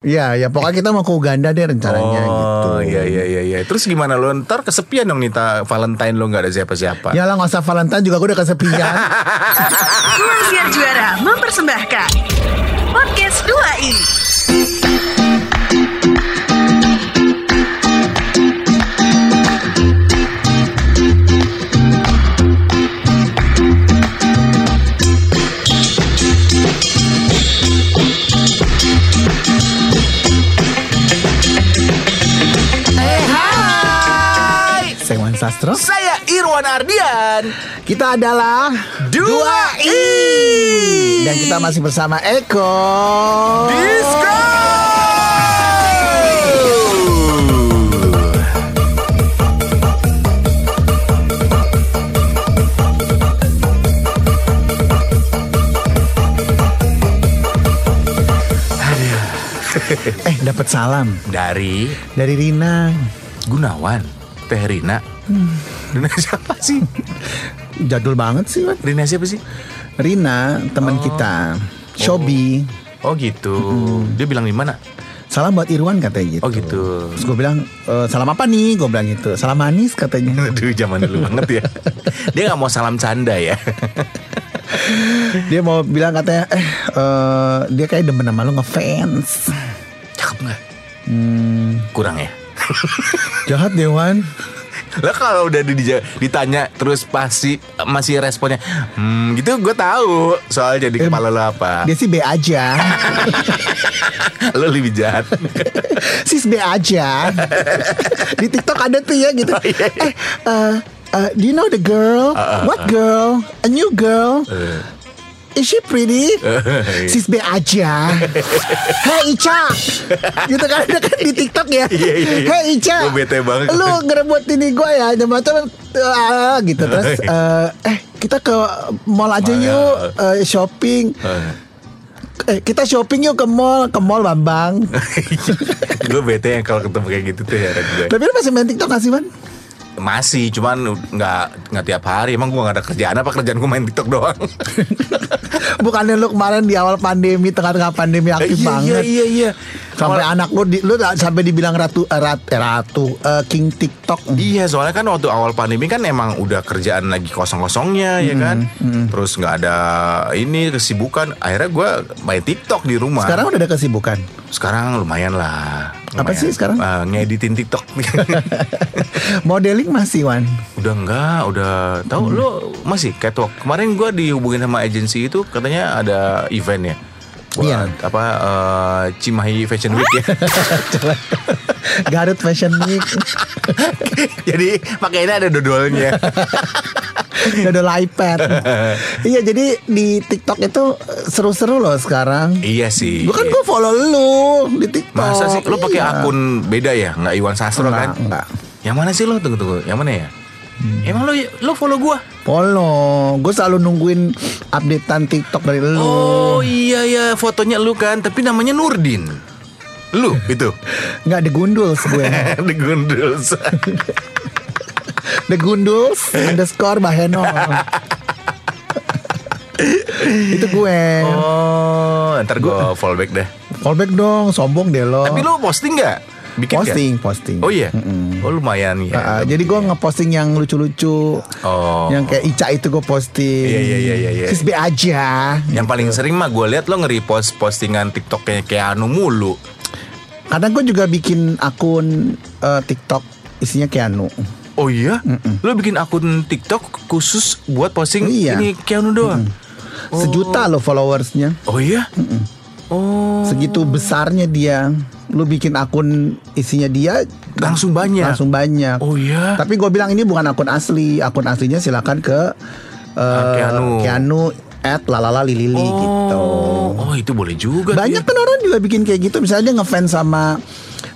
Iya, ya pokoknya kita mau ke Uganda deh rencananya gitu. Oh iya iya iya iya. Terus gimana lo ntar kesepian dong nih ta, Valentine lo nggak ada siapa-siapa. Ya lah nggak usah Valentine juga gue udah kesepian. Ruang Siar Juara mempersembahkan Podcast 2 i Saya Irwan Ardian. Kita adalah Dua I. dan kita masih bersama Eko. Disco. Eh dapat salam Dari dari Rina. Gunawan, Teh Rina. Rina siapa sih? Jadul banget sih, Wan. Rina siapa sih? Rina teman kita. Shobi. Oh gitu. Dia bilang di mana? Salam buat Irwan katanya gitu. Oh gitu. Terus gue bilang "E, salam apa nih? Gue bilang gitu. Salam manis katanya. Aduh zaman dulu banget ya. Dia nggak mau salam canda ya. Dia mau bilang katanya eh eh, dia kayak demen sama lu ngefans. Cakep nggak? Hmm, Kurang ya. Jahat Dewan. Lah kalau udah di- ditanya terus pasti masih responnya hmm gitu gue tahu soal jadi kepala lo apa Dia sih B aja. lo lebih jahat Sis B aja. Di TikTok ada tuh ya gitu. Oh, iya, iya. Eh, uh, uh, do you know the girl? Uh, uh, What girl? A new girl? Is she pretty? Sis B aja. Hey Ica. gitu kan ada kan di TikTok ya. Iya, iya, iya. Hey Ica. Gua bete banget. Lu ngerebut ini gue ya. Jembatan uh, gitu terus uh, eh kita ke mall aja yuk uh, shopping. Eh kita shopping yuk ke mall, ke mall Bambang. gue bete yang kalau ketemu kayak gitu tuh ya gue Tapi lu masih main TikTok gak sih, Man? Masih cuman nggak nggak tiap hari. Emang gue nggak ada kerjaan apa kerjaan gue main tiktok doang. Bukannya lu kemarin di awal pandemi, tengah-tengah pandemi aktif iya, banget. iya iya iya. Sampai Awal- anak lu di, lu sampai dibilang ratu eh, rat, eh, ratu eh, king TikTok. Iya soalnya kan waktu awal pandemi kan emang udah kerjaan lagi kosong-kosongnya ya kan? Terus nggak ada ini kesibukan. Akhirnya gue main tiktok di rumah. Sekarang udah ada kesibukan. Sekarang lumayan lah. Apa Lumayan. sih sekarang? Eh, ngeditin TikTok. Modeling masih, Wan. udah enggak, udah tahu Hmm. lo masih catwalk. Kemarin gua dihubungin sama agensi itu katanya ada event ya. Buat Iya. apa eh, Cimahi Fashion Week ya. Garut Fashion Week. Jadi pakainya ada dodolnya. Dodol iPad. iya, jadi di TikTok itu seru-seru loh sekarang. iya sih. Gue kan gue follow lu di TikTok. Masa sih lo pakai Iya. akun beda ya? Nggak Iwan Sastro Enggak, kan? enggak. Yang mana sih lo? Tunggu tunggu. Yang mana ya? Emang lo lo follow gua? Follow. Gue selalu nungguin updatean TikTok dari lu. Oh iya ya fotonya lu kan, tapi namanya Nurdin. Lu itu. Nggak The Gunduls gue. The Gunduls. The Gunduls underscore Baheno. Itu gue. Oh, ntar gue fallback deh. Fallback dong, sombong deh lo. Tapi lu posting nggak? Bikin posting, posting. Oh iya. Oh lumayan ya. Ah, ah, jadi gue ngeposting yang lucu-lucu. Oh. Yang kayak Ica itu gue posting. Iya, iya, iya, iya, iya. Sis B aja. Yang paling sering mah gue lihat lo nge-repost postingan TikTok kayak kayak anu mulu. Kadang gue juga bikin akun eh, TikTok isinya Keanu. Oh iya? Lo bikin akun TikTok khusus buat posting Iya. ini Keanu doang. Sejuta loh followersnya. Oh iya? Oh. Segitu besarnya dia. Lu bikin akun isinya dia Langsung banyak. langsung banyak. Oh iya. Tapi gue bilang ini bukan akun asli. Akun aslinya silakan ke eh, Keanu. Keanu at lalala lilili gitu. Oh, itu boleh juga. Banyak dia. kan orang juga bikin kayak gitu. Misalnya dia ngefans sama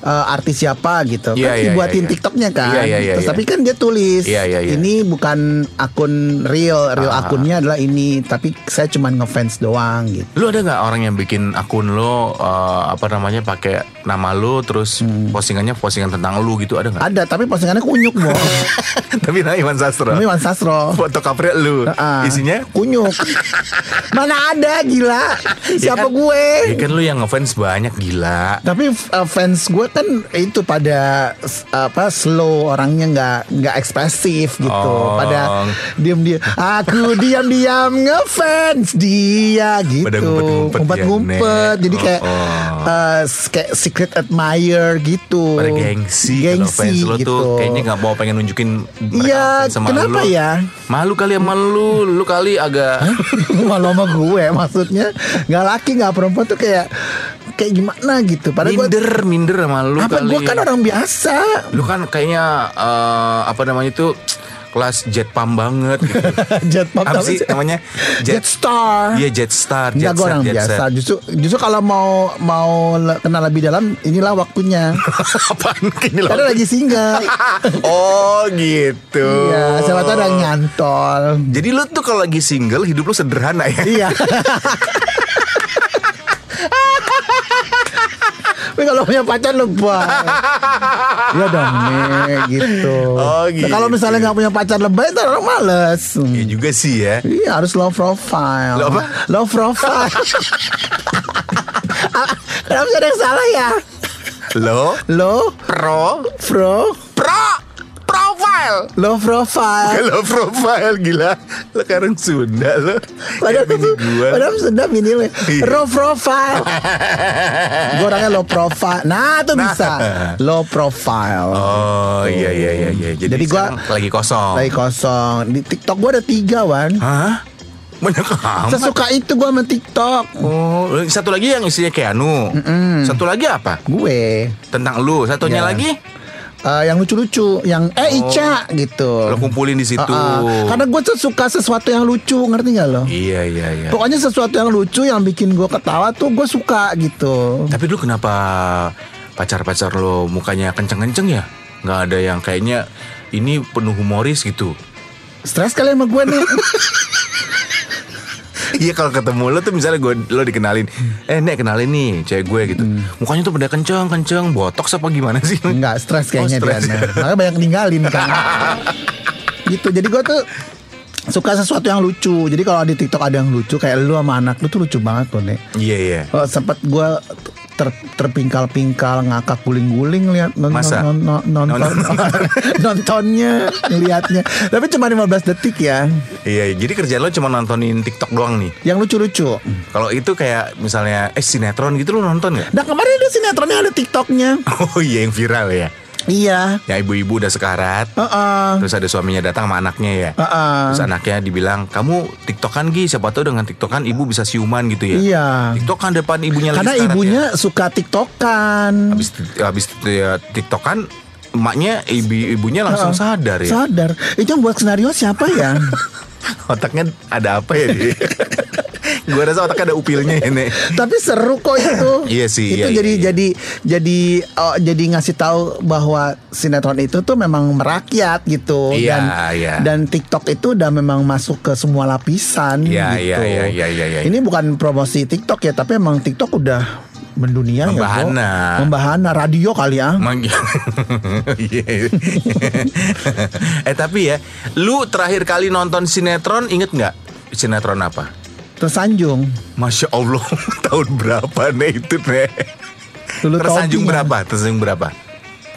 eh, artis siapa gitu Iya, kan iya, dibuatin iya, iya. TikToknya kan Iya, iya, iya, Terus iya. tapi kan dia tulis Iya, iya, iya. ini bukan akun real real Ah. akunnya adalah ini tapi saya cuma ngefans doang gitu Lu ada nggak orang yang bikin akun lo eh, apa namanya pakai nama lu terus postingannya postingan tentang lu gitu ada nggak? ada tapi postingannya kunyuk Bo Tapi nah Iwan Sastro. Iwan Sastro Foto covernya lu. Ah, Isinya kunyuk mana ada gila Ya siapa kan- gue Ya kan lu yang ngefans banyak gila. Tapi uh, fans gue kan itu pada apa slow orangnya nggak nggak ekspresif gitu. Oh. Pada diam diam. Aku diam diam ngefans dia gitu. Ngumpet-ngumpet ya. Jadi kayak Oh, oh. uh, kayak secret admire gitu. Pada gengsi, Gengsi fans lo gitu. tuh kayaknya nggak mau pengen nunjukin mereka Iya, fans sama kenapa lu. ya? Malu kali sama lu, lu kali agak Malu sama gue maksudnya nggak laki nggak perempuan tuh kayak kayak gimana gitu. Padahal minder, minder sama lu apa kali. gue kan orang biasa. Lu kan kayaknya eh, apa namanya itu kelas jet pump banget gitu. Jet pop Apa sih namanya? Jet Star. Iya jet star, Enggak jet gue orang jet biasa. set. Justru justru kalau mau mau kenal lebih dalam, inilah waktunya. Apaan ini Karena lagi single. Oh gitu. Iya, siapa tahu ada yang nyantol. Jadi lu tuh kalau lagi single hidup lu sederhana ya. Iya. Tapi kalau punya pacar lebay Iya dong gitu. Oh, Nah, Kalau gitu. misalnya nggak punya pacar lebay itu orang males. Iya juga sih ya. Iya harus low profile. Low apa? Low profile. Kenapa ada yang salah ya? Lo Low pro? Pro? Pro profile. Low profile Kalau profile gila Lo sekarang Sunda lo Padahal bini gua Padahal sudah bini lu Iya. Low profile Gue orangnya low profile Nah tuh Nah. bisa Low profile Oh iya iya iya iya. Jadi, Jadi gua- lagi kosong. Lagi kosong Di TikTok gue ada tiga Wan Hah? Banyak amat. Sesuka itu gue sama TikTok Oh, satu lagi yang isinya Keanu. Satu lagi apa? Gue Tentang lu. Satunya Ya. lagi eh, Yang lucu-lucu Yang eh Ica gitu lo kumpulin di situ. Ah, ah. Karena gue tuh suka sesuatu yang lucu Ngerti gak lo? Iya iya iya. Pokoknya sesuatu yang lucu Yang bikin gue ketawa tuh gue suka gitu Tapi lu kenapa pacar-pacar lo mukanya kenceng-kenceng ya? Nggak ada yang kayaknya ini penuh humoris gitu. Stres kali sama gue nih Iya kalau ketemu lo tuh misalnya gue lo dikenalin, eh nek kenalin nih cewek gue gitu. Mukanya tuh pada kenceng kenceng, botox apa gimana sih? Enggak stres kayaknya Oh, stres. dia Makanya banyak ninggalin kan Gitu jadi gue tuh Suka sesuatu yang lucu Jadi kalau di TikTok ada yang lucu Kayak lu sama anak lu tuh lucu banget tuh nih Iya iya. Oh, sempat gue ter, terpingkal-pingkal ngakak guling-guling lihat non, Masa? non- non- nonton nontonnya lihatnya tapi cuma 15 detik ya Iya, jadi kerjaan lo cuma nontonin TikTok doang nih. yang lucu-lucu Kalau itu kayak misalnya eh sinetron gitu lo nonton nggak? nah kemarin ada sinetronnya ada tiktoknya Oh iya yang viral ya. Iya Ya ibu-ibu udah sekarat. Heeh. Terus ada suaminya datang sama anaknya ya. Heeh. Terus anaknya dibilang, kamu tiktokan Gi, siapa tahu dengan tiktokan ibu bisa siuman gitu ya. Iya. Tiktokan depan ibunya lagi karena sekarat ibunya ya. suka tiktokan Habis habis ya, tiktokan emaknya ibu ibunya langsung Heeh. sadar ya. sadar itu yang buat skenario siapa ya Otaknya ada apa ya dia? Gue rasa otaknya ada upilnya ini. tapi seru kok itu Iya sih, itu iya, jadi iya, iya. jadi jadi oh, jadi ngasih tahu bahwa sinetron itu tuh memang merakyat gitu Iya, dan iya. dan TikTok itu udah memang masuk ke semua lapisan Iya, gitu iya, iya, iya, iya. ini bukan promosi TikTok ya tapi emang TikTok udah mendunia Membahana. ya Bro. membahana radio kali ya Mang- eh tapi ya, lu terakhir kali nonton sinetron inget nggak? Sinetron apa? Tersanjung Masya Allah, tahun berapa nih itu nih? Dulu Tersanjung berapa? Tersanjung berapa?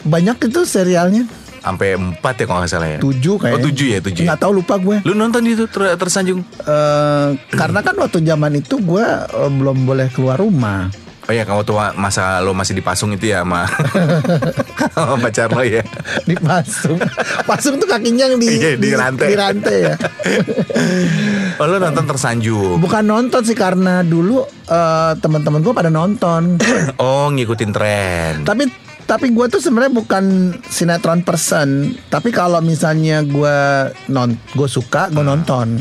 banyak itu serialnya Sampai empat ya kalau nggak salah ya. tujuh kayak Oh tujuh ya tujuh. ya? nggak tahu lupa gue Lu nonton itu ter- tersanjung? Eh, karena kan waktu zaman itu gue eh, belum boleh keluar rumah. Oh ya kamu tuh masa lo masih dipasung itu ya sama, sama pacar lo ya. Dipasung. Pasung tuh kakinya yang di, Iya, di rantai. Di rantai ya. Oh lo nonton tersanjung. Bukan nonton sih karena dulu eh, teman-teman gue pada nonton. Oh ngikutin tren. tapi tapi gue tuh sebenarnya bukan sinetron person. Tapi kalau misalnya gue non gue suka gue nonton.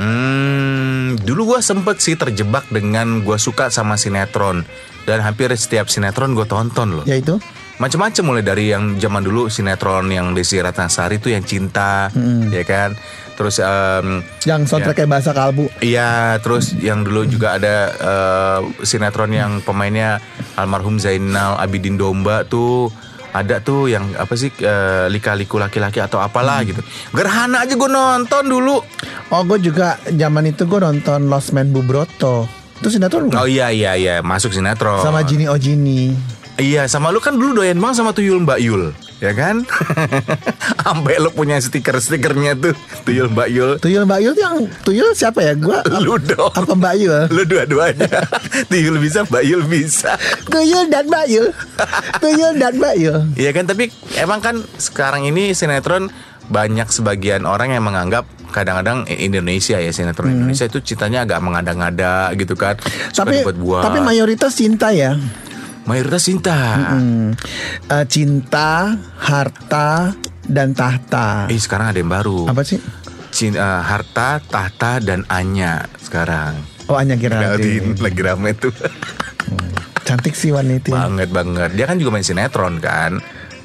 Hmm, dulu gue sempet sih terjebak dengan gue suka sama sinetron dan hampir setiap sinetron gue tonton loh. Yaitu Macem-macem mulai dari yang zaman dulu sinetron yang Desi Ratnasari itu yang cinta, ya kan. Terus em, yang soundtrack kayak bahasa kalbu. Iya, terus yang dulu juga ada eh, sinetron yang pemainnya almarhum Zainal Abidin Domba tuh ada tuh yang apa sih eh, lika-liku laki-laki atau apalah gitu. Gerhana aja gue nonton dulu. Oh, gue juga zaman itu gue nonton Lost Man Bubroto. Itu sinetron? Oh iya iya iya masuk sinetron. Sama Jini Ojini. Iya sama lu kan dulu doyan banget sama Tuyul Mbak Yul Ya kan Sampai lu punya stiker-stikernya tuh Tuyul Mbak Yul Tuyul Mbak Yul yang Tuyul siapa ya? Gua Lu dong apa Mbak Yul? Lu dua-duanya Tuyul bisa Mbak Yul bisa Tuyul dan Mbak Yul. Tuyul dan Mbak Yul. Iya kan tapi emang kan sekarang ini sinetron banyak sebagian orang yang menganggap kadang-kadang Indonesia ya sinetron Indonesia itu citanya agak mengada-ngada gitu kan Suka Tapi dibuat-buat. tapi mayoritas cinta ya. Mayoritas cinta Hmm. Eh, cinta, harta dan tahta. Eh sekarang ada yang baru Apa sih? Cin- eh, harta, tahta dan Anya sekarang Oh Anya Kira. lagi lagi rame tuh Cantik sih wanita. banget banget dia kan juga main sinetron kan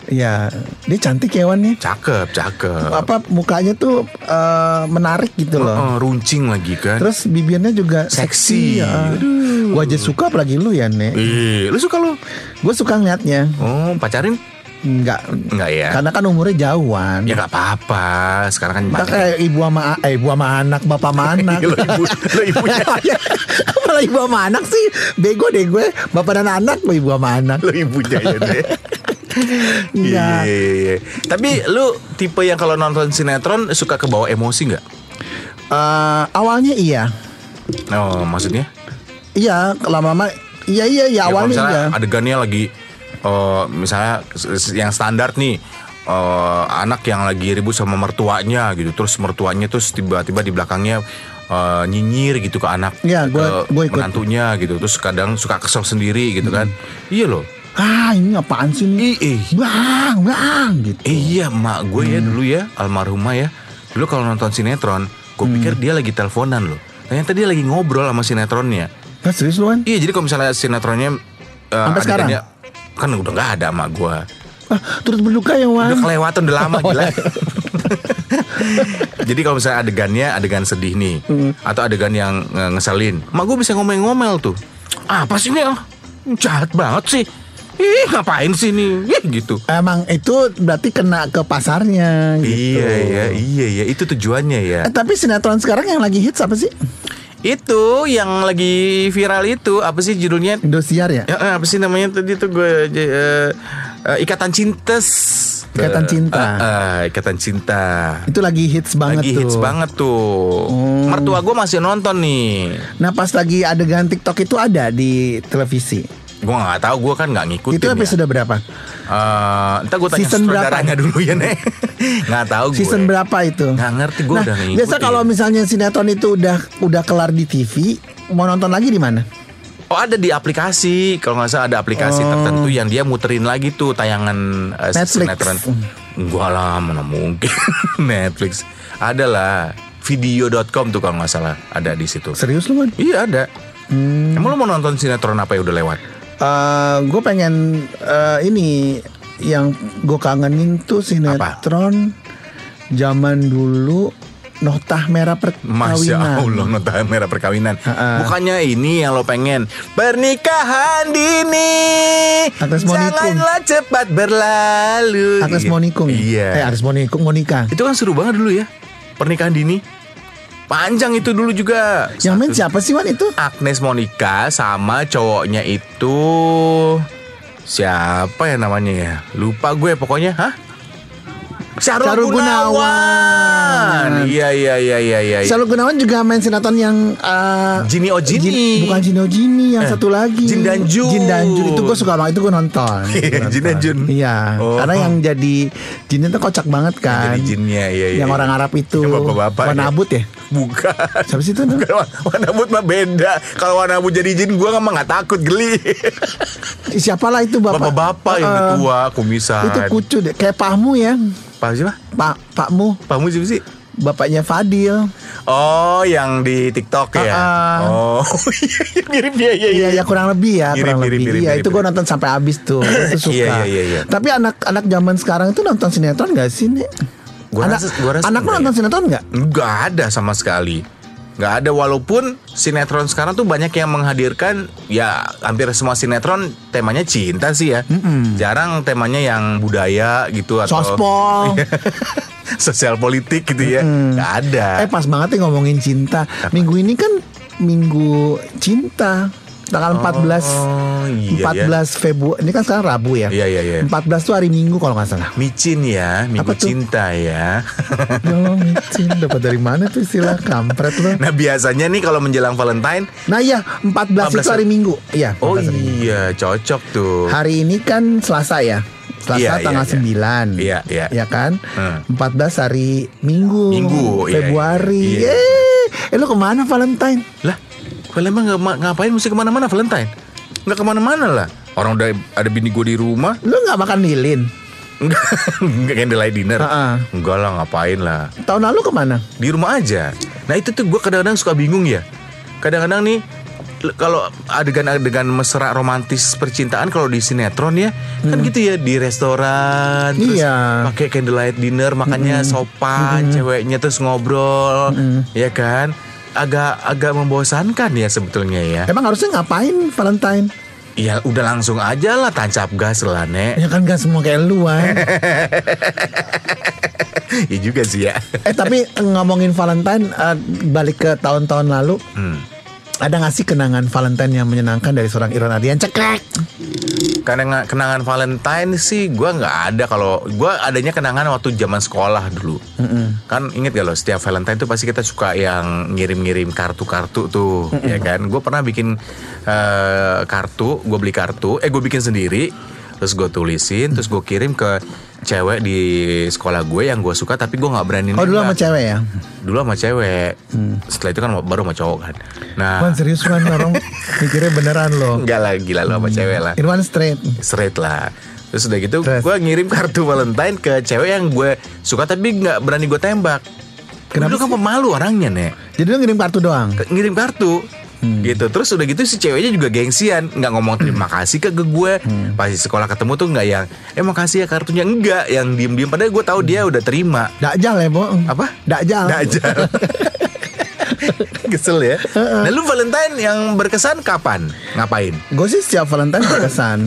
Iya, dia cantik ya Wan nih. cakep cakep Apa mukanya tuh eh, menarik gitu loh. Oh, runcing lagi kan Terus bibirnya juga Seksi. seksi. ya. Gua aja suka apalagi lu ya, Nek. Ih, lu suka lu Gue suka ngeliatnya. oh pacarin Enggak. enggak ya Karena kan umurnya jauhan. ya nggak apa-apa sekarang kan kayak ibu sama eh ibu sama anak, bapak sama anak. lo ibu lo ibunya Malah ibu sama anak sih Bego deh gue Bapak dan anak Gue ibu sama anak lo ibunya ya deh Iya, iya, iya. Tapi lu tipe yang kalau nonton sinetron suka kebawa emosi nggak? Eh, Awalnya iya Oh, maksudnya? Iya lama-lama Iya iya iya Ya, awalnya iya adegannya lagi eh, misalnya yang standar nih eh, anak yang lagi ribut sama mertuanya gitu terus mertuanya terus tiba-tiba di belakangnya eh, nyinyir gitu ke anak Iya, ke gua- gua ikut. menantunya gitu terus kadang suka kesel sendiri gitu kan iya loh Ah ini apaan sih nih Ih. Bang bang gitu. Eh, iya mak gue ya dulu ya almarhumah ya. Dulu kalau nonton sinetron gue pikir dia lagi teleponan loh. Ternyata dia lagi ngobrol sama sinetronnya. Nah serius lu kan iya jadi kalau misalnya sinetronnya eh, Sampai sekarang? kan udah nggak ada mak gue ah, Turut berduka ya Wan? Udah kelewatan udah lama Oh, gila. iya. jadi kalau misalnya adegannya adegan sedih nih Hmm. atau adegan yang eh, ngeselin mak gue bisa ngomel-ngomel tuh. Apa sih ini ah jahat banget sih ih ngapain sih nih ih gitu Emang itu berarti kena ke pasarnya gitu Iya iya iya iya itu tujuannya ya. Eh, Tapi sinetron sekarang yang lagi hits apa sih? Itu yang lagi viral itu apa sih judulnya? Indosiar ya? Ya, eh, apa sih namanya tadi tuh gue eh, eh, Ikatan Cintes. Ikatan Eh, Cinta. eh, eh, Ikatan Cinta. Itu lagi hits banget Lagi tuh hits banget tuh. Mertua gue masih nonton nih. Nah pas lagi adegan TikTok itu ada di televisi Gue nggak tahu gue kan nggak ngikutin. Itu ya. episode berapa? Eh, entar gue tanya Season berapa? saudaranya dulu ya nek. nggak tahu gue. Season berapa itu? Nggak ngerti gue nah, udah ngikutin. biasa kalau misalnya sinetron itu udah udah kelar di TV, mau nonton lagi di mana? Oh ada di aplikasi Kalau nggak salah ada aplikasi tertentu Yang dia muterin lagi tuh Tayangan eh, Netflix. sinetron Enggak lah mana mungkin Netflix Ada lah Video.com tuh kalau nggak salah Ada di situ Serius lu kan? Iya ada Hmm. Emang lu mau nonton sinetron apa yang udah lewat? Gue pengen eh, ini yang gue kangenin tuh sinetron zaman dulu Notah Merah Masya Perkawinan. Allah Nota merah perkawinan Ha-ha. Bukannya ini yang lo pengen Pernikahan dini Agnes Monikung. Janganlah cepat berlalu Agnes Gitu. Monikung. Iya Eh Agnes Monikung Monika. Itu kan seru banget dulu ya Pernikahan dini Panjang itu dulu juga Yang main siapa sih Wan itu? Agnes Monica sama cowoknya itu Siapa ya namanya ya Lupa gue pokoknya Hah? Syahrul Gunawan. Gunawan. Iya iya iya iya iya Syahrul Gunawan juga main sinetron yang eh, Jini oh Jini. Jin- bukan Jin Oh Jini yang Eh, satu lagi Jin dan Jun. Jin dan Jun itu gue suka banget itu gue nonton Gua Jin dan. Jun. iya Oh. karena yang jadi Jin itu kocak banget kan Jadi jinnya iya iya yang iya. orang Arab itu Yang bapak-bapak warna ya. abut ya Bukan siapa sih itu? Bukan Wan- Wanabut mah beda Kalau Wanabut jadi jin gue mah gak takut geli siapalah itu bapak Bapak-bapak yang Eh, tua Kumisan itu kucu deh kayak Pahmu ya Pak siapa? Pak Pakmu Pakmu siapa sih? bapaknya Fadil Oh, yang di TikTok ya. Ah, Oh, mirip ya, ya, Iya ya kurang lebih ya Mirip, kurang mirip, lebih. mirip, Iya mirip, itu gue nonton sampai habis tuh. Itu suka. Iya, iya, iya, iya. Tapi anak-anak zaman sekarang itu nonton sinetron gak sih nih? Gua anak rasa- gua rasa anak lu nonton ya. sinetron nggak? Nggak ada sama sekali. Nggak ada walaupun sinetron sekarang tuh banyak yang menghadirkan ya hampir semua sinetron temanya cinta sih ya. Jarang temanya yang budaya gitu atau Sospol. sosial politik gitu ya. Nggak ada. Eh pas banget nih ngomongin cinta. Minggu ini kan minggu cinta. Tanggal 14 Oh, iya 14 Februari. Ini kan sekarang Rabu ya. Iya, iya, iya. 14 tuh hari Minggu kalau nggak salah. Micin ya, minggu Apa tuh? cinta ya. Ya Allah, micin dapat dari mana tuh istilah kampret lo? nah biasanya nih kalau menjelang Valentine, Nah iya 14, 14 itu hari Minggu. Iya. oh 14 hari Minggu. iya cocok tuh. Hari ini kan Selasa ya. Selasa Iya, iya, tanggal iya. 9 Iya, iya. Ya kan Hmm. 14 hari Minggu Minggu, iya, Februari iya. Eh, eh lu ke mana Valentine? Lah, kalau emang nggak ma- ngapain mesti ke mana-mana Valentine? Nggak ke mana-mana lah. Orang udah ada bini gue di rumah, Lu gak makan lilin? nggak nggak candlelight dinner. Ha-ha. Enggak lah, ngapain lah. Tahun lalu ke mana? Di rumah aja. Nah itu tuh gue kadang-kadang suka bingung ya. Kadang-kadang nih kalau adegan-adegan mesra romantis percintaan kalau di sinetron ya kan gitu ya di restoran terus Iya. pakai candlelight dinner makannya sopan ceweknya terus ngobrol ya kan agak agak membosankan ya sebetulnya ya Emang harusnya ngapain Valentine? Ya udah langsung aja lah tancap gas lah nek Ya kan gak semua kayak lu Wan. Ya juga sih ya Eh tapi ngomongin Valentine eh, Balik ke tahun-tahun lalu hmm. Ada gak sih kenangan Valentine yang menyenangkan dari seorang Iron Ardian? Ceklek Karena kenangan Valentine sih gue nggak ada kalau gue adanya kenangan waktu zaman sekolah dulu. Kan inget gak lo setiap Valentine tuh pasti kita suka yang ngirim-ngirim kartu-kartu tuh, ya kan? Gue pernah bikin eh, kartu, gue beli kartu, eh gue bikin sendiri, terus gue tulisin, terus gue kirim ke cewek di sekolah gue yang gue suka tapi gue nggak berani Oh dulu sama cewek ya? dulu sama cewek. Setelah itu kan baru sama cowok kan. Nah. Wan serius Wan? Orang mikirnya beneran loh enggak lah gila lo sama cewek lah. Irwan straight. Straight lah terus udah gitu gue ngirim kartu Valentine ke cewek yang gue suka tapi nggak berani gue tembak. Kenapa Dulu kan pemalu orangnya nek. Jadi lu ngirim kartu doang? Ke- ngirim kartu. Hmm. gitu. Terus udah gitu si ceweknya juga gengsian nggak ngomong terima kasih ke gue Hmm. pas di sekolah ketemu tuh nggak yang eh makasih ya kartunya. Enggak yang diem diem padahal gue tahu dia udah terima. Dakjal ya Bo? Apa? Dakjal Dajjal. Kesel ya. Nah lu Valentine yang berkesan kapan? Ngapain? Gue sih setiap Valentine berkesan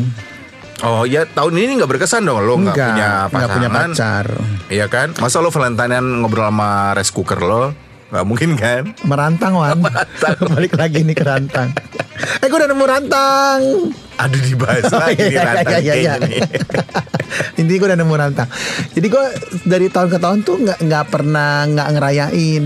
Oh ya tahun ini nggak berkesan dong Lo nggak punya pasangan nggak punya pacar Iya kan? Masa lo Valentinean ngobrol sama rice cooker lo? Gak mungkin kan? Merantang Wan Balik lagi nih ke rantang Eh gue udah nemu rantang Aduh dibahas lagi nih Iya, rantang iya, iya, iya. Intinya gue udah nemu rantang. Jadi gue dari tahun ke tahun tuh nggak nggak pernah nggak ngerayain.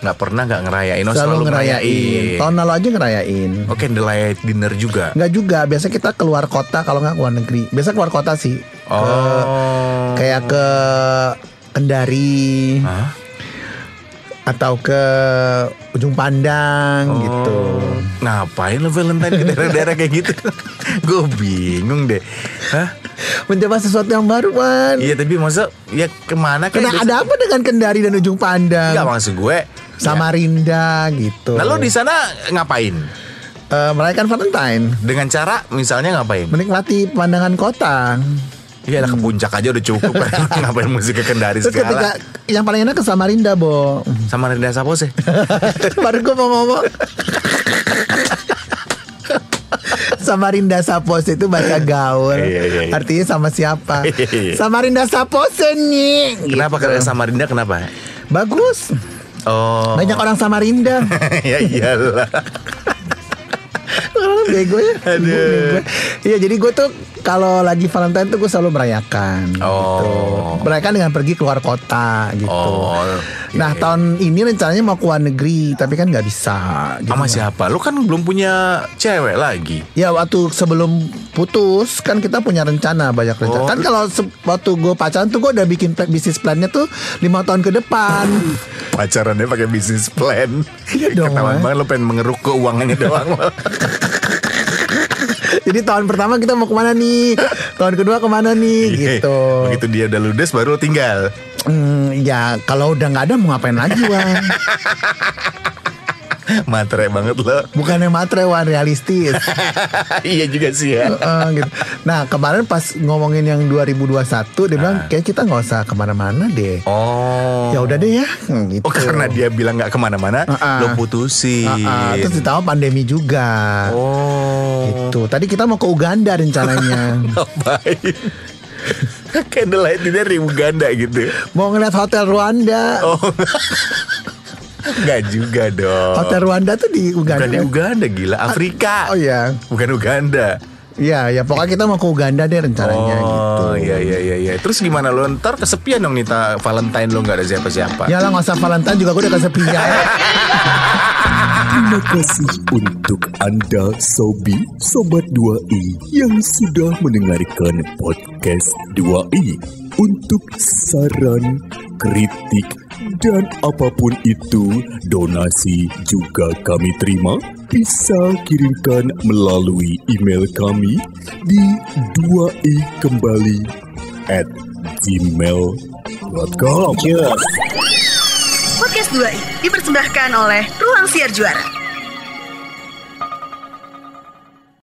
Nggak pernah nggak ngerayain Oh Selalu selalu ngerayain. ngerayain. Tahun lalu aja ngerayain. Oh candlelight dinner juga? Nggak juga. Biasa kita keluar kota Kalau nggak keluar negeri. Biasa keluar kota sih. Ke- Oh. Kayak ke Kendari. Hah? Atau ke Ujung Pandang gitu Oh, Ngapain lo Valentine ke daerah-daerah kayak gitu? Gue bingung deh. Hah? Mencoba sesuatu yang baru Wan Iya tapi masa ya ke mana kan? Kena ada apa dengan Kendari dan Ujung Pandang Enggak maksud gue. Samarinda gitu Nah lo di sana ngapain? Eh, merayakan Valentine Dengan cara misalnya ngapain? menikmati pemandangan kota. Iya lah ke puncak aja udah cukup ngapain musik ke Kendari Terus ketika segala. yang paling enak ke Samarinda, Bo. Sama Rinda Sapose. Baru gue mau ngomong. Samarinda Sapose itu bahasa gaul. Iya, iya, iya. Artinya sama siapa? Samarinda Sapose nih. Kenapa Gitu. ke Samarinda kenapa? Bagus. Oh. Banyak orang Samarinda. ya iyalah. Orang bego ya. Aduh. Iya, jadi gue tuh kalau lagi Valentine tuh gue selalu merayakan. Oh. Gitu. Merayakan dengan pergi keluar kota gitu. Oh. Nah iya. tahun ini rencananya mau ke luar negeri tapi kan nggak bisa. Gitu. Sama siapa? Lu kan belum punya cewek lagi. Ya waktu sebelum putus kan kita punya rencana banyak rencana. Oh. Kan kalau waktu gue pacaran tuh gue udah bikin pla- bisnis plannya tuh lima tahun ke depan. Pacarannya pakai bisnis plan. Iya dong, Ketahuan banget lo pengen mengeruk keuangannya doang. Jadi tahun pertama kita mau ke mana nih? Tahun kedua ke mana nih? Gitu. Begitu dia udah ludes baru tinggal. Hmm, ya kalau udah nggak ada mau ngapain lagi Wan? Matre banget lo. Bukannya matre Wan realistis. iya juga sih ya. Gitu. Nah kemarin pas ngomongin yang 2021 dia bilang kayak kita nggak usah ke mana-mana deh. Oh. Ya udah deh ya. Hmm, gitu. Oh karena dia bilang nggak ke mana-mana, Uh-uh. lo putusin. Ah, ah, terus ditambah pandemi juga. Oh. Gitu. Tadi kita mau ke Uganda rencananya. Ngapain? Candlelight dinner di Uganda gitu. mau ngeliat hotel Rwanda. Oh. Enggak juga dong. Hotel Rwanda tuh di Uganda. Bukan di Uganda gila, Afrika. Oh iya. Bukan Uganda. Iya, ya pokoknya kita mau ke Uganda deh rencananya gitu. Oh iya iya iya iya. Terus gimana lo ntar kesepian dong nih ta, Valentine lo nggak ada siapa-siapa. Ya lah nggak usah Valentine juga gue udah kesepian. Terima kasih untuk Anda Sobi Sobat 2i yang sudah mendengarkan podcast 2i. Untuk saran, kritik, dan apa pun itu, donasi juga kami terima. Bisa kirimkan melalui email kami di 2i kembali at gmail.com. Podcast 2i dipersembahkan oleh Ruang Siar Juara.